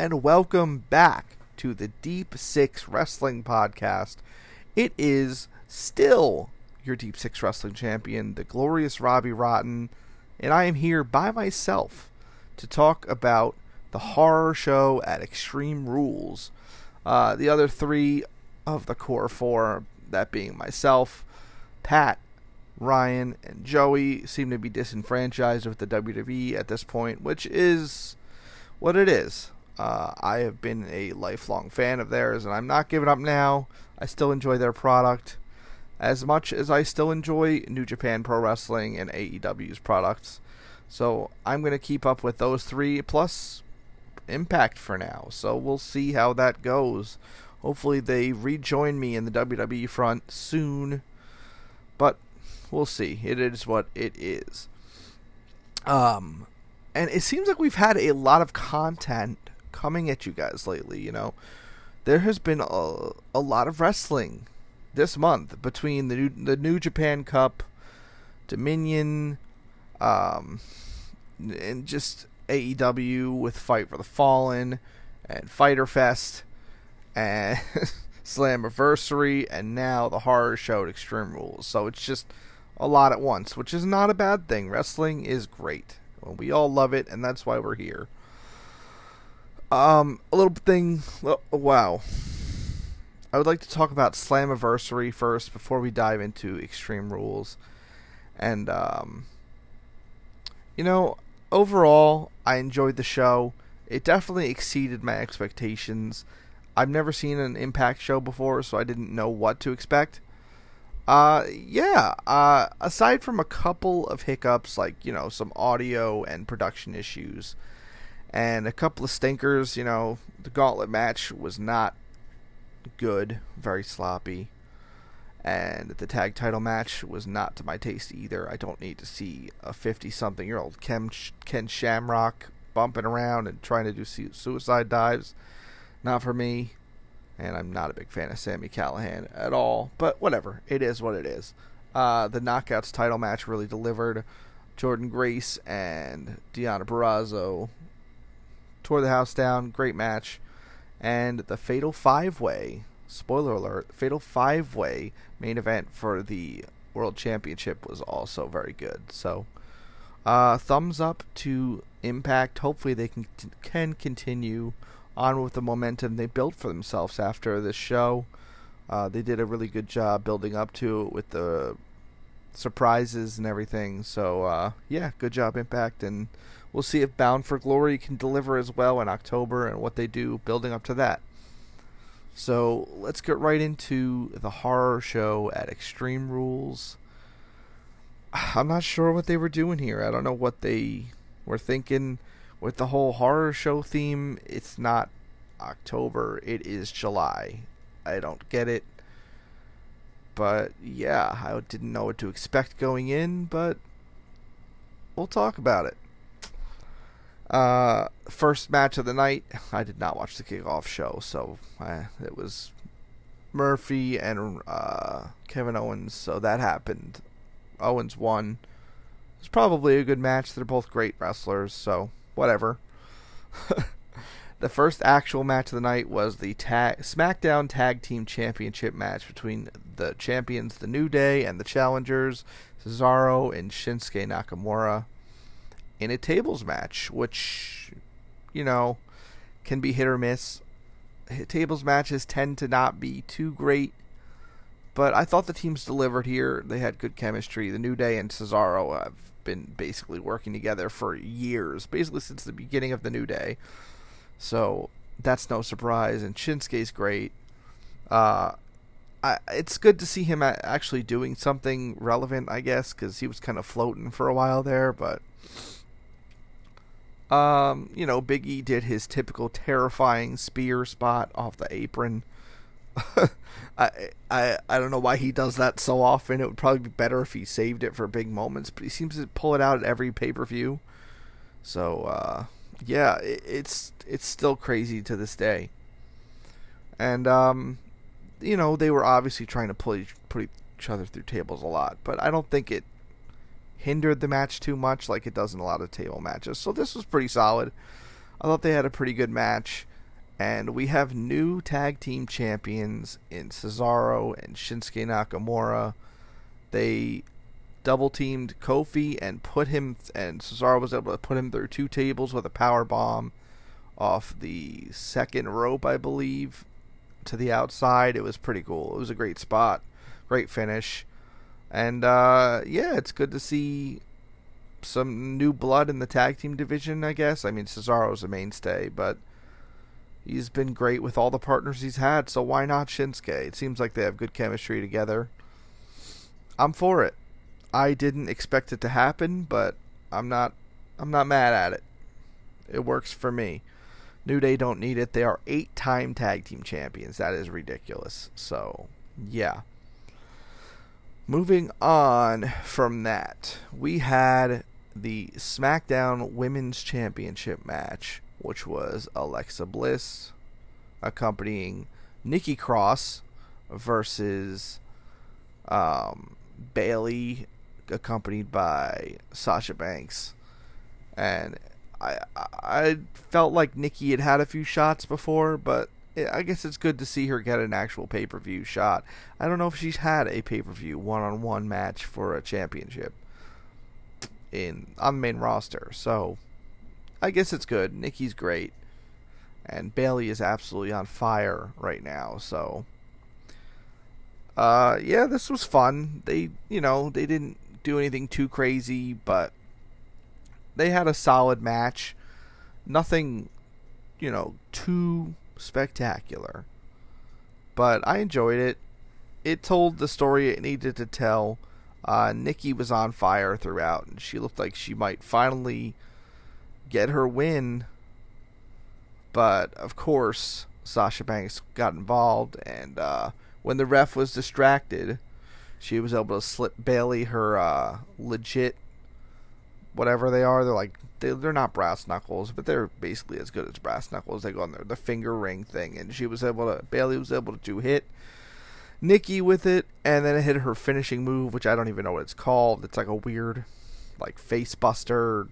and welcome back to the Deep Six Wrestling Podcast. It is still your Deep Six Wrestling champion, the glorious Robbie Rotten, and I am here by myself to talk about the horror show at Extreme Rules. Uh, the other three of the core four, that being myself, Pat, Ryan, and Joey, seem to be disenfranchised with the WWE at this point, which is what it is. Uh, I have been a lifelong fan of theirs, and I'm not giving up now. I still enjoy their product as much as I still enjoy New Japan Pro Wrestling and AEW's products. So I'm going to keep up with those three plus Impact for now. So we'll see how that goes. Hopefully they rejoin me in the WWE front soon. But we'll see. It is what it is. Um and it seems like we've had a lot of content coming at you guys lately, you know. There has been a, a lot of wrestling this month between the new, the New Japan Cup, Dominion, um, and just AEW with Fight for the Fallen and Fyter Fest and Slammiversary and now the horror show at Extreme Rules. So it's just a lot at once, which is not a bad thing. Wrestling is great. Well, we all love it, and that's why we're here. Um, a little thing. Wow. I would like to talk about Slammiversary first before we dive into Extreme Rules. And, um, you know, overall, I enjoyed the show. It definitely exceeded my expectations. I've never seen an Impact show before, so I didn't know what to expect. Uh, yeah. Uh, aside from a couple of hiccups, like you know some audio and production issues, and a couple of stinkers, you know, the gauntlet match was not good, very sloppy, and the tag title match was not to my taste either. I don't need to see a fifty-something-year-old Ken Ken Shamrock bumping around and trying to do suicide dives. Not for me and I'm not a big fan of Sami Callihan at all. But whatever, it is what it is. Uh, the Knockouts title match really delivered. Jordynne Grace and Deonna Purrazzo tore the house down. Great match. And the Fatal Five Way, spoiler alert, Fatal Five Way main event for the World Championship was also very good. So, uh, thumbs up to Impact. Hopefully, they can can continue on with the momentum they built for themselves after this show. Uh, they did a really good job building up to it with the surprises and everything. So uh, yeah, good job, Impact, and we'll see if Bound for Glory can deliver as well in October and what they do building up to that. So let's get right into the horror show at Extreme Rules. I'm not sure what they were doing here. I don't know what they were thinking with the whole horror show theme, it's not October, it is July. I don't get it. But yeah, I didn't know what to expect going in, but we'll talk about it. Uh, first match of the night, I did not watch the kickoff show, so uh, it was Murphy and uh, Kevin Owens, so that happened. Owens won. It's probably a good match. They're both great wrestlers, so whatever. the first actual match of the night was the tag SmackDown Tag Team Championship match between the champions, the New Day, and the challengers, Cesaro and Shinsuke Nakamura, in a tables match, which, you know, can be hit or miss. Tables matches tend to not be too great, but I thought the teams delivered here. They had good chemistry. The New Day and Cesaro have been basically working together for years, basically since the beginning of the New Day. So that's no surprise. And Shinsuke's great. Uh, I, it's good to see him actually doing something relevant, I guess, because he was kind of floating for a while there. But, um, you know, Biggie did his typical terrifying spear spot off the apron. I I I don't know why he does that so often. It would probably be better if he saved it for big moments, but he seems to pull it out at every pay per view. So uh, yeah, it, it's it's still crazy to this day. And um, you know they were obviously trying to pull each, put each other through tables a lot, but I don't think it hindered the match too much like it does in a lot of table matches. So this was pretty solid. I thought they had a pretty good match. And we have new tag team champions in Cesaro and Shinsuke Nakamura. They double teamed Kofi and put him, and Cesaro was able to put him through two tables with a power bomb off the second rope, I believe, to the outside. It was pretty cool. It was a great spot, great finish, and uh, yeah, it's good to see some new blood in the tag team division. I guess. I mean, Cesaro's a mainstay, but he's been great with all the partners he's had. So why not Shinsuke? It seems like they have good chemistry together. I'm for it. I didn't expect it to happen, but I'm not I'm not mad at it. It works for me. New Day don't need it. They are eight time tag team champions. That is ridiculous. So, yeah. Moving on from that, we had the SmackDown Women's Championship match, which was Alexa Bliss accompanying Nikki Cross versus um, Bayley, accompanied by Sasha Banks. And I I felt like Nikki had had a few shots before, but I guess it's good to see her get an actual pay per view shot. I don't know if she's had a pay per view one on one match for a championship in on the main roster, so I guess it's good. Nikki's great, and Bayley is absolutely on fire right now. So, uh, yeah, this was fun. They, you know, they didn't do anything too crazy, but they had a solid match. Nothing, you know, too spectacular. But I enjoyed it. It told the story it needed to tell. Uh, Nikki was on fire throughout, and she looked like she might finally get her win. But of course, Sasha Banks got involved, and uh, when the ref was distracted, she was able to slip Bayley her uh, legit whatever they are. They're like they, they're not brass knuckles, but they're basically as good as brass knuckles. They go on there, the finger ring thing, and she was able to Bayley was able to hit Nikki with it, and then it hit her finishing move, which I don't even know what it's called. It's like a weird, like face buster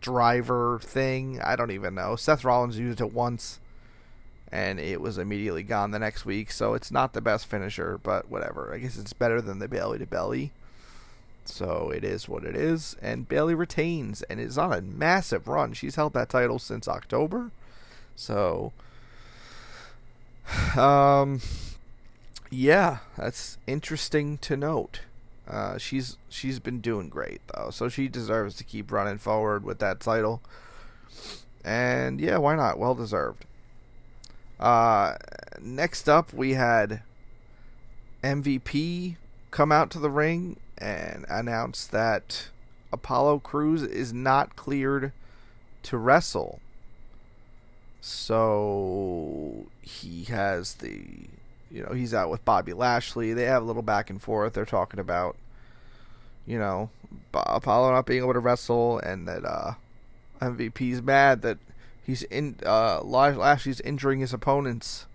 driver thing. I don't even know. Seth Rollins used it once, and it was immediately gone the next week. So it's not the best finisher, but whatever. I guess it's better than the belly to belly. So it is what it is, and Bayley retains and is on a massive run. She's held that title since October. So um yeah, that's interesting to note. Uh, she's she's been doing great though, so she deserves to keep running forward with that title. And yeah, why not? Well deserved. Uh, next up, we had MVP come out to the ring and announce that Apollo Crews is not cleared to wrestle. So he has the, you know, he's out with Bobby Lashley. They have a little back and forth. They're talking about, you know, Apollo not being able to wrestle, and that uh, MVP's mad that he's in uh, Lashley's injuring his opponents.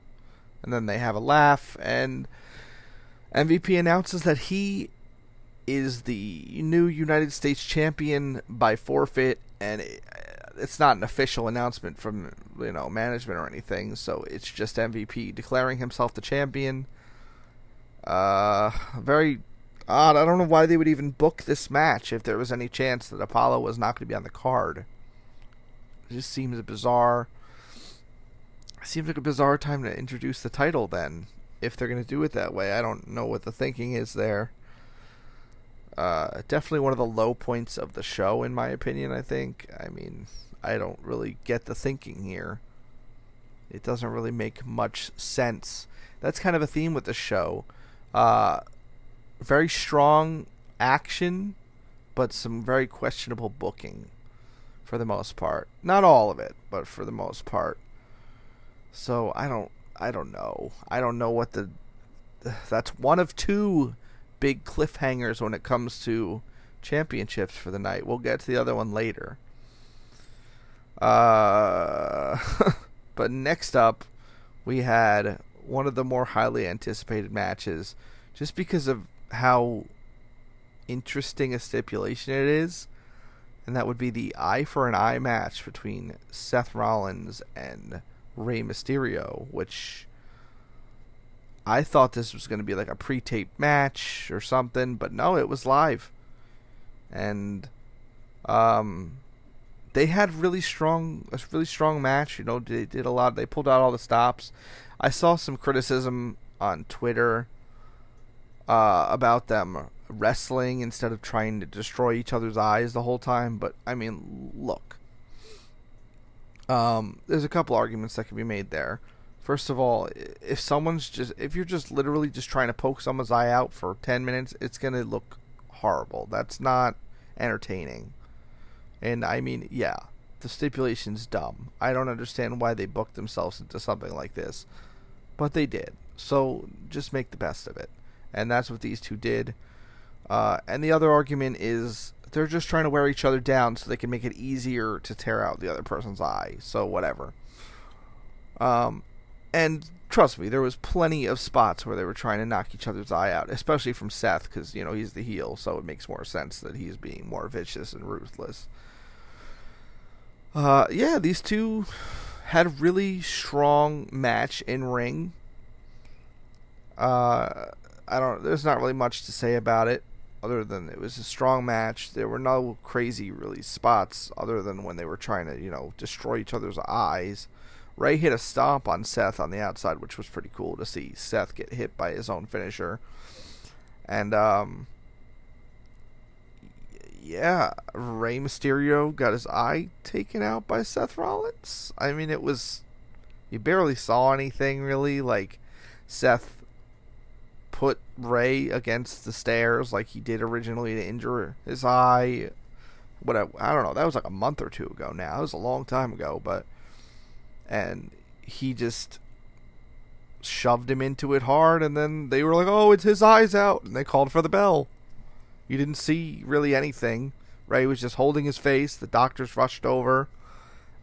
And then they have a laugh, and MVP announces that he is the new United States champion by forfeit, and it, it's not an official announcement from you know management or anything. So it's just MVP declaring himself the champion. Uh, very odd. I don't know why they would even book this match if there was any chance that Apollo was not going to be on the card. It just seems bizarre. It seems like a bizarre time to introduce the title then, if they're going to do it that way. I don't know what the thinking is there. Uh, definitely one of the low points of the show, in my opinion. I think. I mean, I don't really get the thinking here. It doesn't really make much sense. That's kind of a theme with the show. Uh, very strong action, but some very questionable booking, for the most part. Not all of it, but for the most part. So I don't. I don't know. I don't know what the. That's one of two big cliffhangers when it comes to championships for the night. We'll get to the other one later. Uh, but next up, we had one of the more highly anticipated matches just because of how interesting a stipulation it is. And that would be the eye for an eye match between Seth Rollins and Rey Mysterio, which I thought this was going to be like a pre-taped match or something, but no, it was live. And um they had really strong a really strong match, you know, they did a lot. They pulled out all the stops. I saw some criticism on Twitter uh, about them wrestling instead of trying to destroy each other's eyes the whole time, but I mean, look. Um, there's a couple arguments that can be made there. First of all, if someone's just if you're just literally just trying to poke someone's eye out for 10 minutes, it's going to look horrible. That's not entertaining. And I mean, yeah, the stipulation's dumb. I don't understand why they booked themselves into something like this. But they did. So just make the best of it. And that's what these two did. Uh, and the other argument is they're just trying to wear each other down so they can make it easier to tear out the other person's eye. So whatever. Um, and trust me, there was plenty of spots where they were trying to knock each other's eye out, especially from Seth, because you know he's the heel, so it makes more sense that he's being more vicious and ruthless. Uh, yeah, these two had a really strong match in ring. Uh, I don't. There's not really much to say about it, other than it was a strong match. There were no crazy really spots, other than when they were trying to, you know, destroy each other's eyes. Rey hit a stomp on Seth on the outside, which was pretty cool to see Seth get hit by his own finisher. And um, yeah, Rey Mysterio got his eye taken out by Seth Rollins. I mean, it was you barely saw anything really. Like Seth put Ray against the stairs like he did originally to injure his eye. What I, I don't know. That was like a month or two ago. Now it was a long time ago, but and he just shoved him into it hard and then they were like oh it's his eyes out and they called for the bell. You didn't see really anything. Rey was just holding his face. The doctors rushed over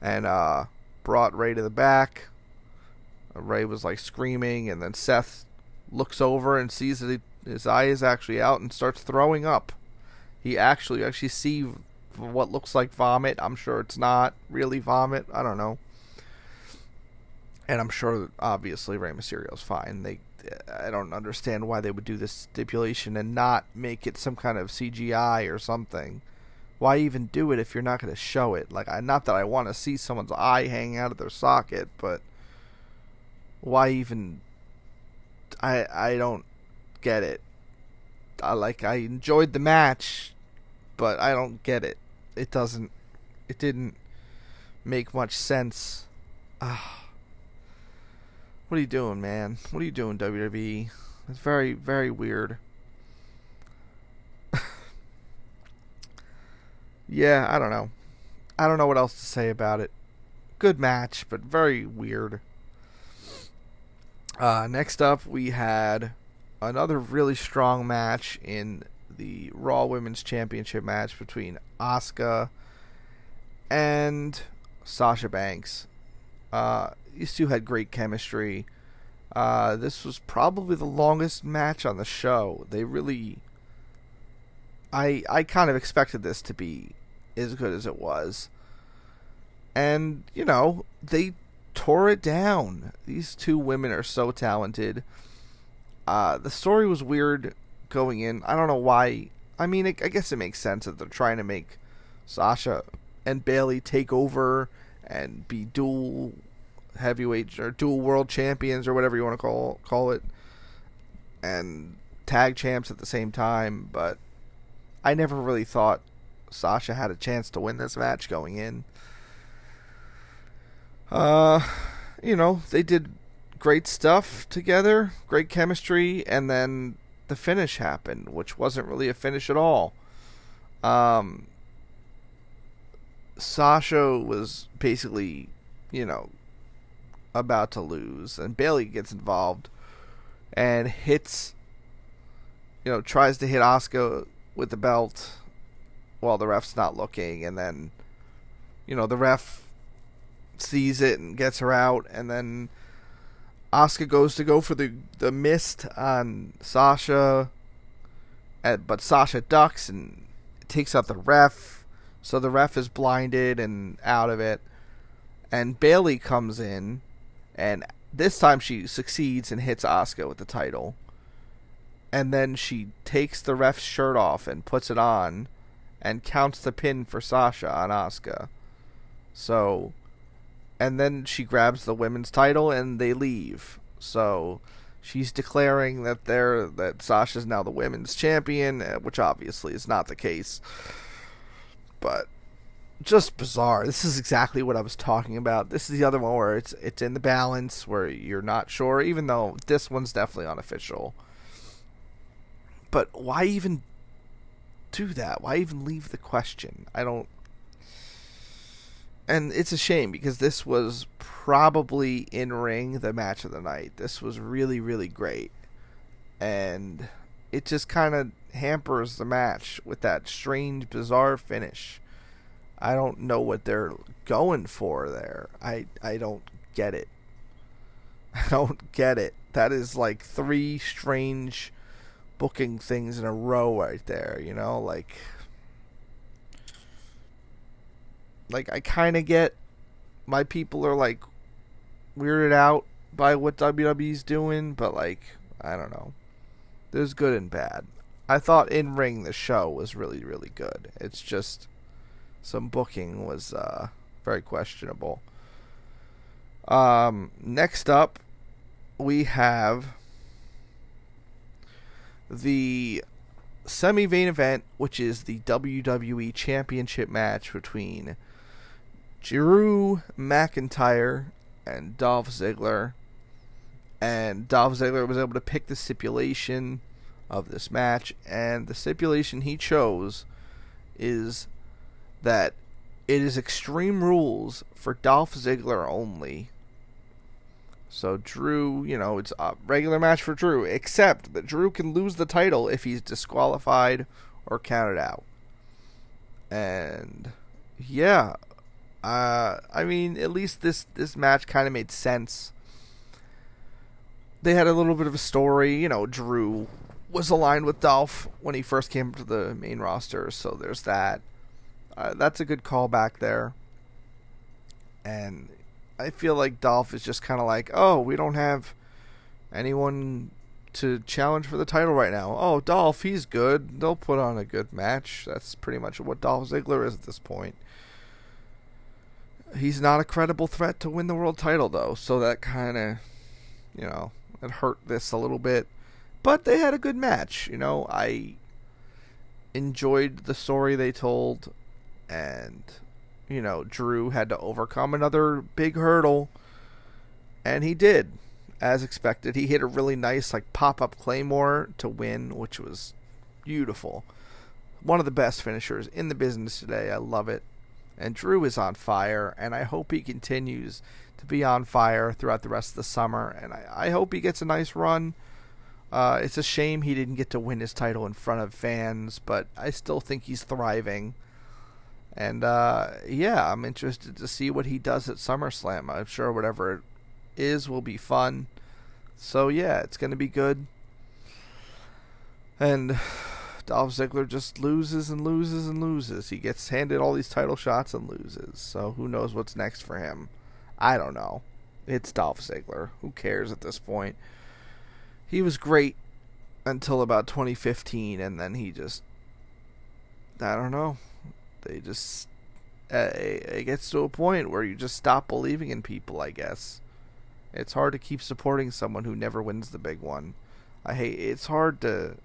and uh, brought Rey to the back. Rey was like screaming and then seth looks over and sees that his eye is actually out and starts throwing up. He actually actually see what looks like vomit. I'm sure it's not really vomit. I don't know and I'm sure obviously Rey Mysterio's fine. They I don't understand why they would do this stipulation and not make it some kind of CGI or something. Why even do it if you're not going to show it? Like, I not that I want to see someone's eye hanging out of their socket, but why even? I I don't get it. I like I enjoyed the match, but I don't get it. It doesn't. It didn't make much sense. Ah. What are you doing, man? What are you doing, WWE? It's very, very weird. yeah, I don't know. I don't know what else to say about it. Good match, but very weird. Uh, next up, we had another really strong match in the Raw Women's Championship match between Asuka and Sasha Banks. Uh, these two had great chemistry. Uh, this was probably the longest match on the show. They really, I I kind of expected this to be as good as it was, and you know they tore it down. These two women are so talented. Uh, the story was weird going in. I don't know why. I mean, it, I guess it makes sense that they're trying to make Sasha and Bayley take over and be dual heavyweight or dual world champions or whatever you want to call call it, and tag champs at the same time. But I never really thought Sasha had a chance to win this match going in. Uh, you know they did great stuff together, great chemistry, and then the finish happened, which wasn't really a finish at all. Um, Sasha was basically, you know, about to lose, and Bayley gets involved and hits, you know, tries to hit Asuka with the belt while the ref's not looking, and then, you know, the ref sees it and gets her out, and then Asuka goes to go for the the mist on Sasha, but Sasha ducks and takes out the ref, so the ref is blinded and out of it, and Bayley comes in and this time she succeeds and hits Asuka with the title. And then she takes the ref's shirt off and puts it on and counts the pin for Sasha on Asuka. So and then she grabs the women's title and they leave. So she's declaring that they're that Sasha's now the women's champion, uh, which obviously is not the case. But just bizarre. This is exactly what I was talking about. This is the other one where it's it's in the balance where you're not sure, even though this one's definitely unofficial. But why even do that? Why even leave the question? I don't. And it's a shame because this was probably in ring the match of the night. This was really, really great. And it just kind of hampers the match with that strange, bizarre finish. I don't know what they're going for there. I I don't get it. I don't get it. That is like three strange booking things in a row right there, you know, like like I kind of get my people are like weirded out by what WWE's doing, but like I don't know. There's good and bad. I thought in ring the show was really really good. It's just some booking was uh, very questionable. Um, next up, we have the semi main event, which is the WWE Championship match between Drew McIntyre and Dolph Ziggler. And Dolph Ziggler was able to pick the stipulation of this match, and the stipulation he chose is that it is Extreme Rules for Dolph Ziggler only. So Drew, you know, it's a regular match for Drew, except that Drew can lose the title if he's disqualified or counted out. And yeah, uh, I mean, at least this this match kind of made sense. They had a little bit of a story, you know. Drew was aligned with Dolph when he first came to the main roster, so there's that. Uh, that's a good callback there. And I feel like Dolph is just kind of like, oh, we don't have anyone to challenge for the title right now. Oh, Dolph, he's good. They'll put on a good match. That's pretty much what Dolph Ziggler is at this point. He's not a credible threat to win the world title, though, so that kind of, you know, it hurt this a little bit. But they had a good match. You know, I enjoyed the story they told and you know Drew had to overcome another big hurdle, and he did, as expected. He hit a really nice like pop up claymore to win, which was beautiful. One of the best finishers in the business today. I love it. And Drew is on fire, and I hope he continues to be on fire throughout the rest of the summer. And I, I hope he gets a nice run. Uh, it's a shame he didn't get to win his title in front of fans, but I still think he's thriving. And uh, yeah, I'm interested to see what he does at SummerSlam. I'm sure whatever it is will be fun. So yeah, it's going to be good. And Dolph Ziggler just loses and loses and loses. He gets handed all these title shots and loses. So who knows what's next for him? I don't know. It's Dolph Ziggler. Who cares at this point? He was great until about 2015, and then he just. I don't know. They just uh, it gets to a point where you just stop believing in people. I guess it's hard to keep supporting someone who never wins the big one. I hate it's hard to.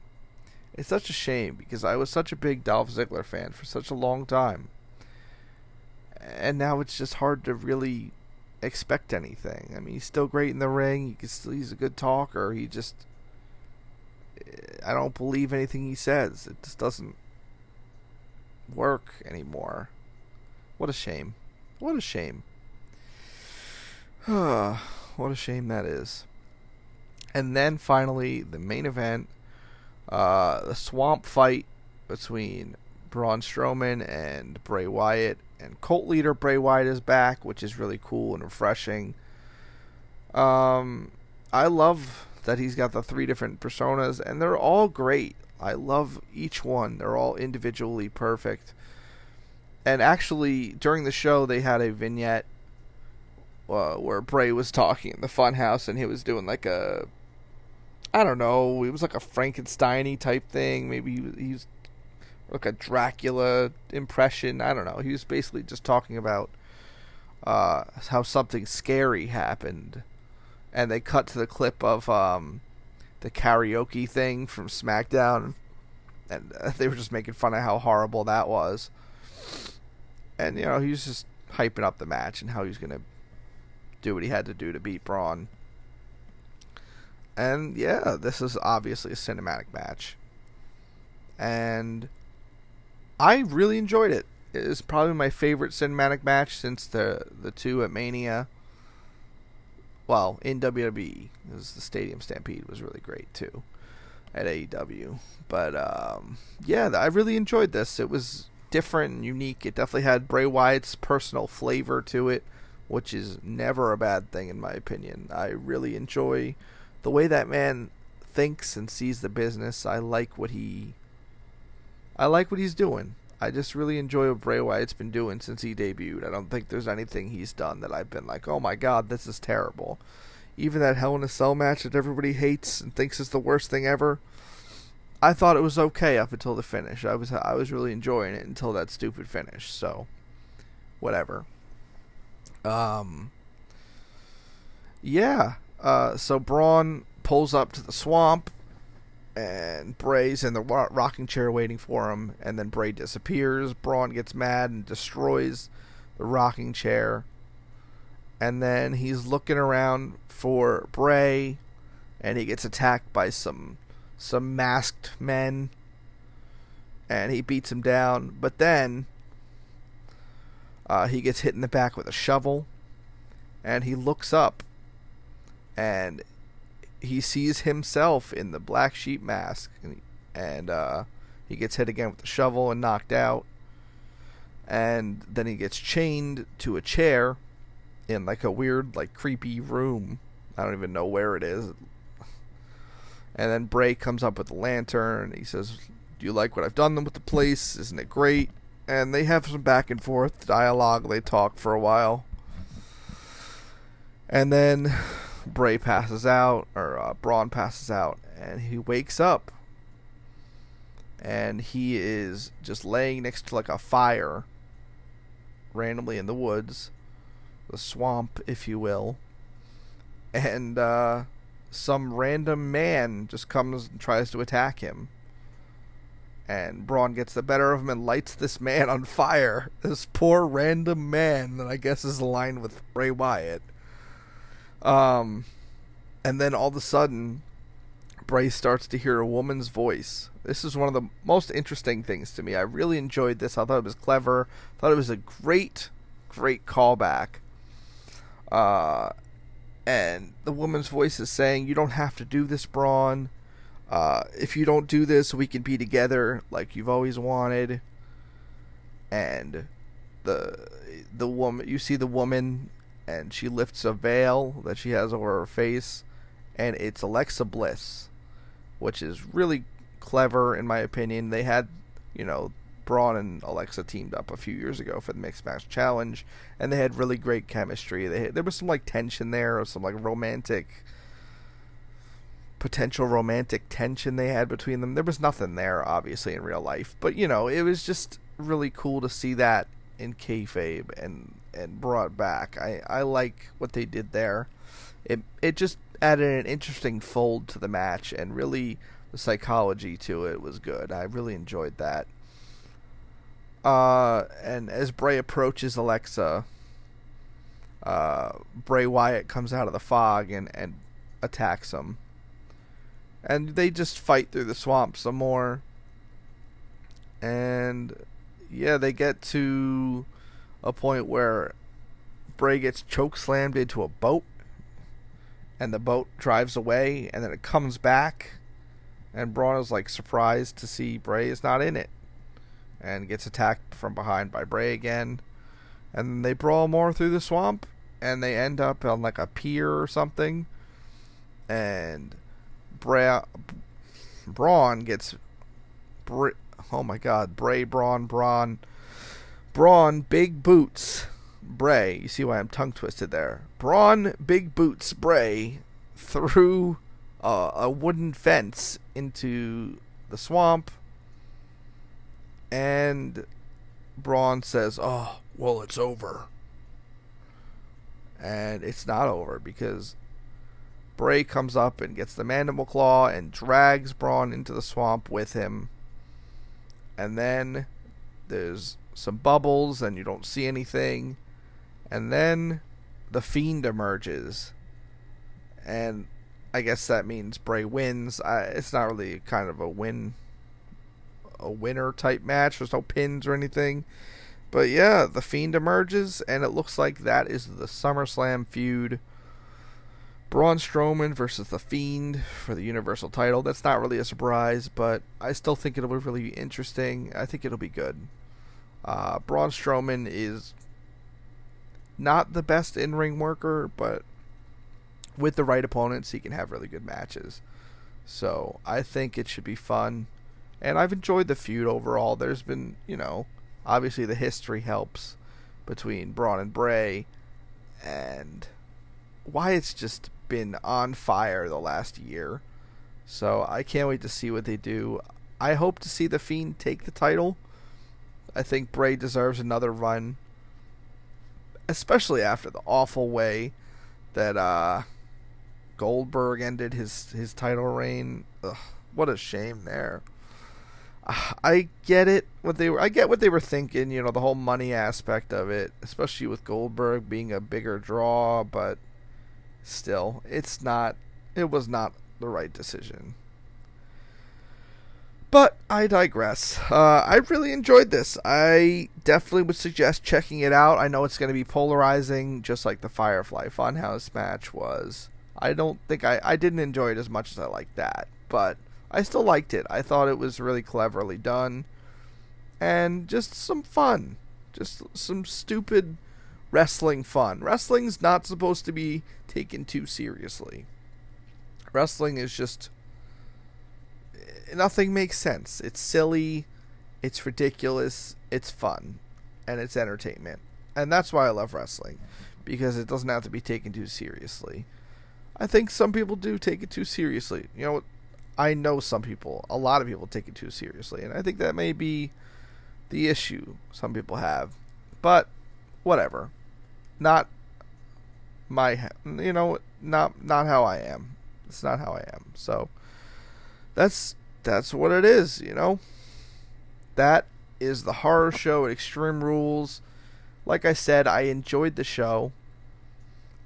It's such a shame because I was such a big Dolph Ziggler fan for such a long time, and now it's just hard to really expect anything. I mean, he's still great in the ring. He can still, he's a good talker. He just I don't believe anything he says. It just doesn't work anymore. What a shame. What a shame. what a shame that is. And then finally, the main event uh, the swamp fight between Braun Strowman and Bray Wyatt. And cult leader Bray Wyatt is back, which is really cool and refreshing. Um, I love that he's got the three different personas, and they're all great. I love each one. They're all individually perfect. And actually, during the show, they had a vignette uh, where Bray was talking in the funhouse and he was doing like a I don't know, it was like a Frankensteiny type thing. Maybe he, he was like a Dracula impression. I don't know. He was basically just talking about uh, how something scary happened, and they cut to the clip of um, the karaoke thing from SmackDown, and uh, they were just making fun of how horrible that was. And you know, he was just hyping up the match and how he was gonna do what he had to do to beat Braun. And yeah, this is obviously a cinematic match. And I really enjoyed it. It is probably my favorite cinematic match since the the two at Mania. Well, in WWE, because the Stadium Stampede was really great too at AEW. But um, yeah, I really enjoyed this. It was different and unique. It definitely had Bray Wyatt's personal flavor to it, which is never a bad thing in my opinion. I really enjoy the way that man thinks and sees the business. I like what he I like what he's doing. I just really enjoy what Bray Wyatt's been doing since he debuted. I don't think there's anything he's done that I've been like, oh my god, this is terrible. Even that Hell in a Cell match that everybody hates and thinks is the worst thing ever. I thought it was okay up until the finish. I was I was really enjoying it until that stupid finish. So, whatever. Um. Yeah. Uh. So Braun pulls up to the swamp and Bray's in the rocking chair waiting for him, and then Bray disappears. Braun gets mad and destroys the rocking chair, and then he's looking around for Bray, and he gets attacked by some some masked men, and he beats him down. But then uh, he gets hit in the back with a shovel, and he looks up, and he sees himself in the black sheep mask, and, and uh, he gets hit again with the shovel and knocked out. And then he gets chained to a chair in like a weird, like creepy room. I don't even know where it is. And then Bray comes up with the lantern. he says, "Do you like what I've done with the place? Isn't it great?" And they have some back and forth dialogue. They talk for a while. And then Bray passes out, or uh, Braun passes out, and he wakes up. And he is just laying next to like a fire randomly in the woods, the swamp, if you will. And uh, some random man just comes and tries to attack him. And Braun gets the better of him and lights this man on fire. This poor random man that I guess is aligned with Bray Wyatt. Um, and then all of a sudden, Bray starts to hear a woman's voice. This is one of the most interesting things to me. I really enjoyed this. I thought it was clever. I thought it was a great, great callback. Uh, and the woman's voice is saying, "You don't have to do this, Braun. Uh, if you don't do this, we can be together like you've always wanted." And the the woman, you see the woman and she lifts a veil that she has over her face, and it's Alexa Bliss, which is really clever in my opinion. They had, you know, Braun and Alexa teamed up a few years ago for the Mixed Match Challenge, and they had really great chemistry. They there was some like tension there, or some like romantic, potential romantic tension they had between them. There was nothing there, obviously, in real life, but you know, it was just really cool to see that in kayfabe and and brought back. I I like what they did there. It it just added an interesting fold to the match, and really the psychology to it was good. I really enjoyed that. Uh, and as Bray approaches Alexa, uh, Bray Wyatt comes out of the fog and and attacks him. And they just fight through the swamp some more. And yeah, they get to a point where Bray gets choke slammed into a boat, and the boat drives away, and then it comes back, and Braun is like surprised to see Bray is not in it, and gets attacked from behind by Bray again, and they brawl more through the swamp, and they end up on like a pier or something, and Bray Braun gets. Br- oh my God, Bray Braun Braun Braun big boots Bray, you see why I'm tongue twisted there. Braun Big Boots Bray threw uh, a wooden fence into the swamp, and Braun says, "Oh, well, it's over." And it's not over because Bray comes up and gets the mandible claw and drags Braun into the swamp with him. And then there's some bubbles and you don't see anything. And then the fiend emerges. And I guess that means Bray wins. I, it's not really kind of a win a winner type match. There's no pins or anything. But yeah, the Fiend emerges, and it looks like that is the SummerSlam feud. Braun Strowman versus the Fiend for the Universal title. That's not really a surprise, but I still think it'll be really interesting. I think it'll be good. Uh, Braun Strowman is not the best in ring worker, but with the right opponents, he can have really good matches. So I think it should be fun. And I've enjoyed the feud overall. There's been, you know, obviously the history helps between Braun and Bray, and Wyatt's just been on fire the last year. So I can't wait to see what they do. I hope to see the Fiend take the title. I think Bray deserves another run, especially after the awful way that uh, Goldberg ended his his title reign. Ugh, what a shame there. I get it what they were I get what they were thinking, you know, the whole money aspect of it, especially with Goldberg being a bigger draw, but still, it's not it was not the right decision. But I digress. Uh, I really enjoyed this. I definitely would suggest checking it out. I know it's going to be polarizing, just like the Firefly Funhouse match was. I don't think I, I didn't enjoy it as much as I liked that, but I still liked it. I thought it was really cleverly done and just some fun. Just some stupid wrestling fun. Wrestling's not supposed to be taken too seriously. Wrestling is just nothing makes sense. It's silly, it's ridiculous, it's fun, and it's entertainment. And that's why I love wrestling because it doesn't have to be taken too seriously. I think some people do take it too seriously. You know, I know some people, a lot of people take it too seriously, and I think that may be the issue some people have. But whatever. Not my you know, not not how I am. It's not how I am. So that's that's what it is, you know. That is the horror show at Extreme Rules. Like I said, I enjoyed the show.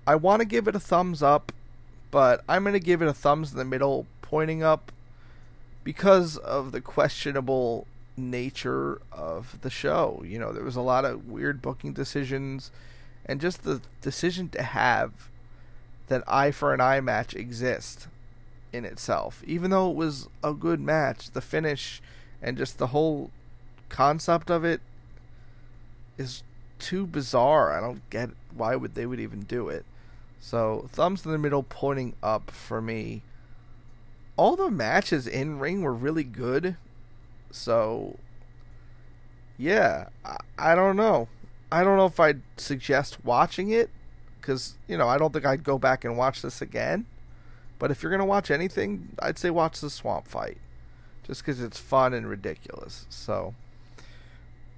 I want to give it a thumbs up, but I'm going to give it a thumbs in the middle pointing up because of the questionable nature of the show. You know, there was a lot of weird booking decisions and just the decision to have that eye for an eye match exist in itself. Even though it was a good match, the finish and just the whole concept of it is too bizarre. I don't get why would they would even do it. So thumbs in the middle pointing up for me all the matches in ring were really good. So, yeah, I, I don't know. I don't know if I'd suggest watching it because, you know, I don't think I'd go back and watch this again. But if you're going to watch anything, I'd say watch the Swamp Fight just because it's fun and ridiculous. So,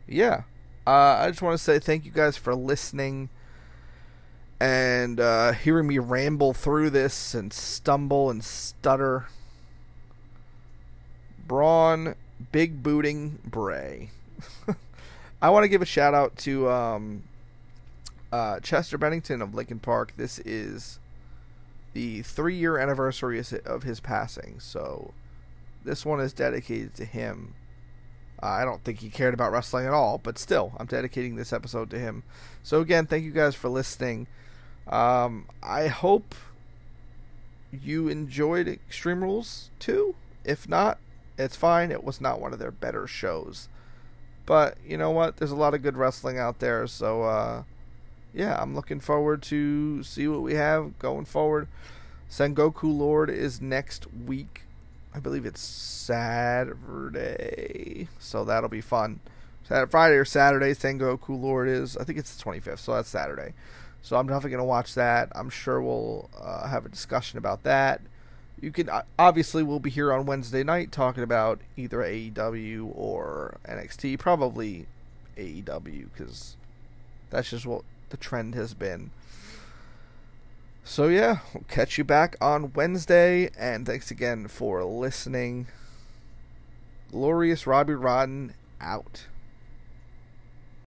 yeah. Uh, I just want to say thank you guys for listening and uh, hearing me ramble through this and stumble and stutter. Braun, Big Booting Bray. I want to give a shout out to um, uh, Chester Bennington of Linkin Park. This is the three year anniversary of his passing, so this one is dedicated to him. Uh, I don't think he cared about wrestling at all, but still, I'm dedicating this episode to him. So, again, thank you guys for listening. Um, I hope you enjoyed Extreme Rules too. If not, it's fine. It was not one of their better shows. But you know what? There's a lot of good wrestling out there, so uh, yeah, I'm looking forward to see what we have going forward. Sengoku Lord is next week. I believe it's Saturday, so that'll be fun. Friday or Saturday. Sengoku Lord is. I think it's the 25th, so that's Saturday. So I'm definitely gonna watch that. I'm sure we'll uh, have a discussion about that. You can obviously we'll be here on Wednesday night talking about either AEW or NXT. Probably AEW because that's just what the trend has been. So yeah, we'll catch you back on Wednesday, and thanks again for listening. Glorious Robbie Rotten out.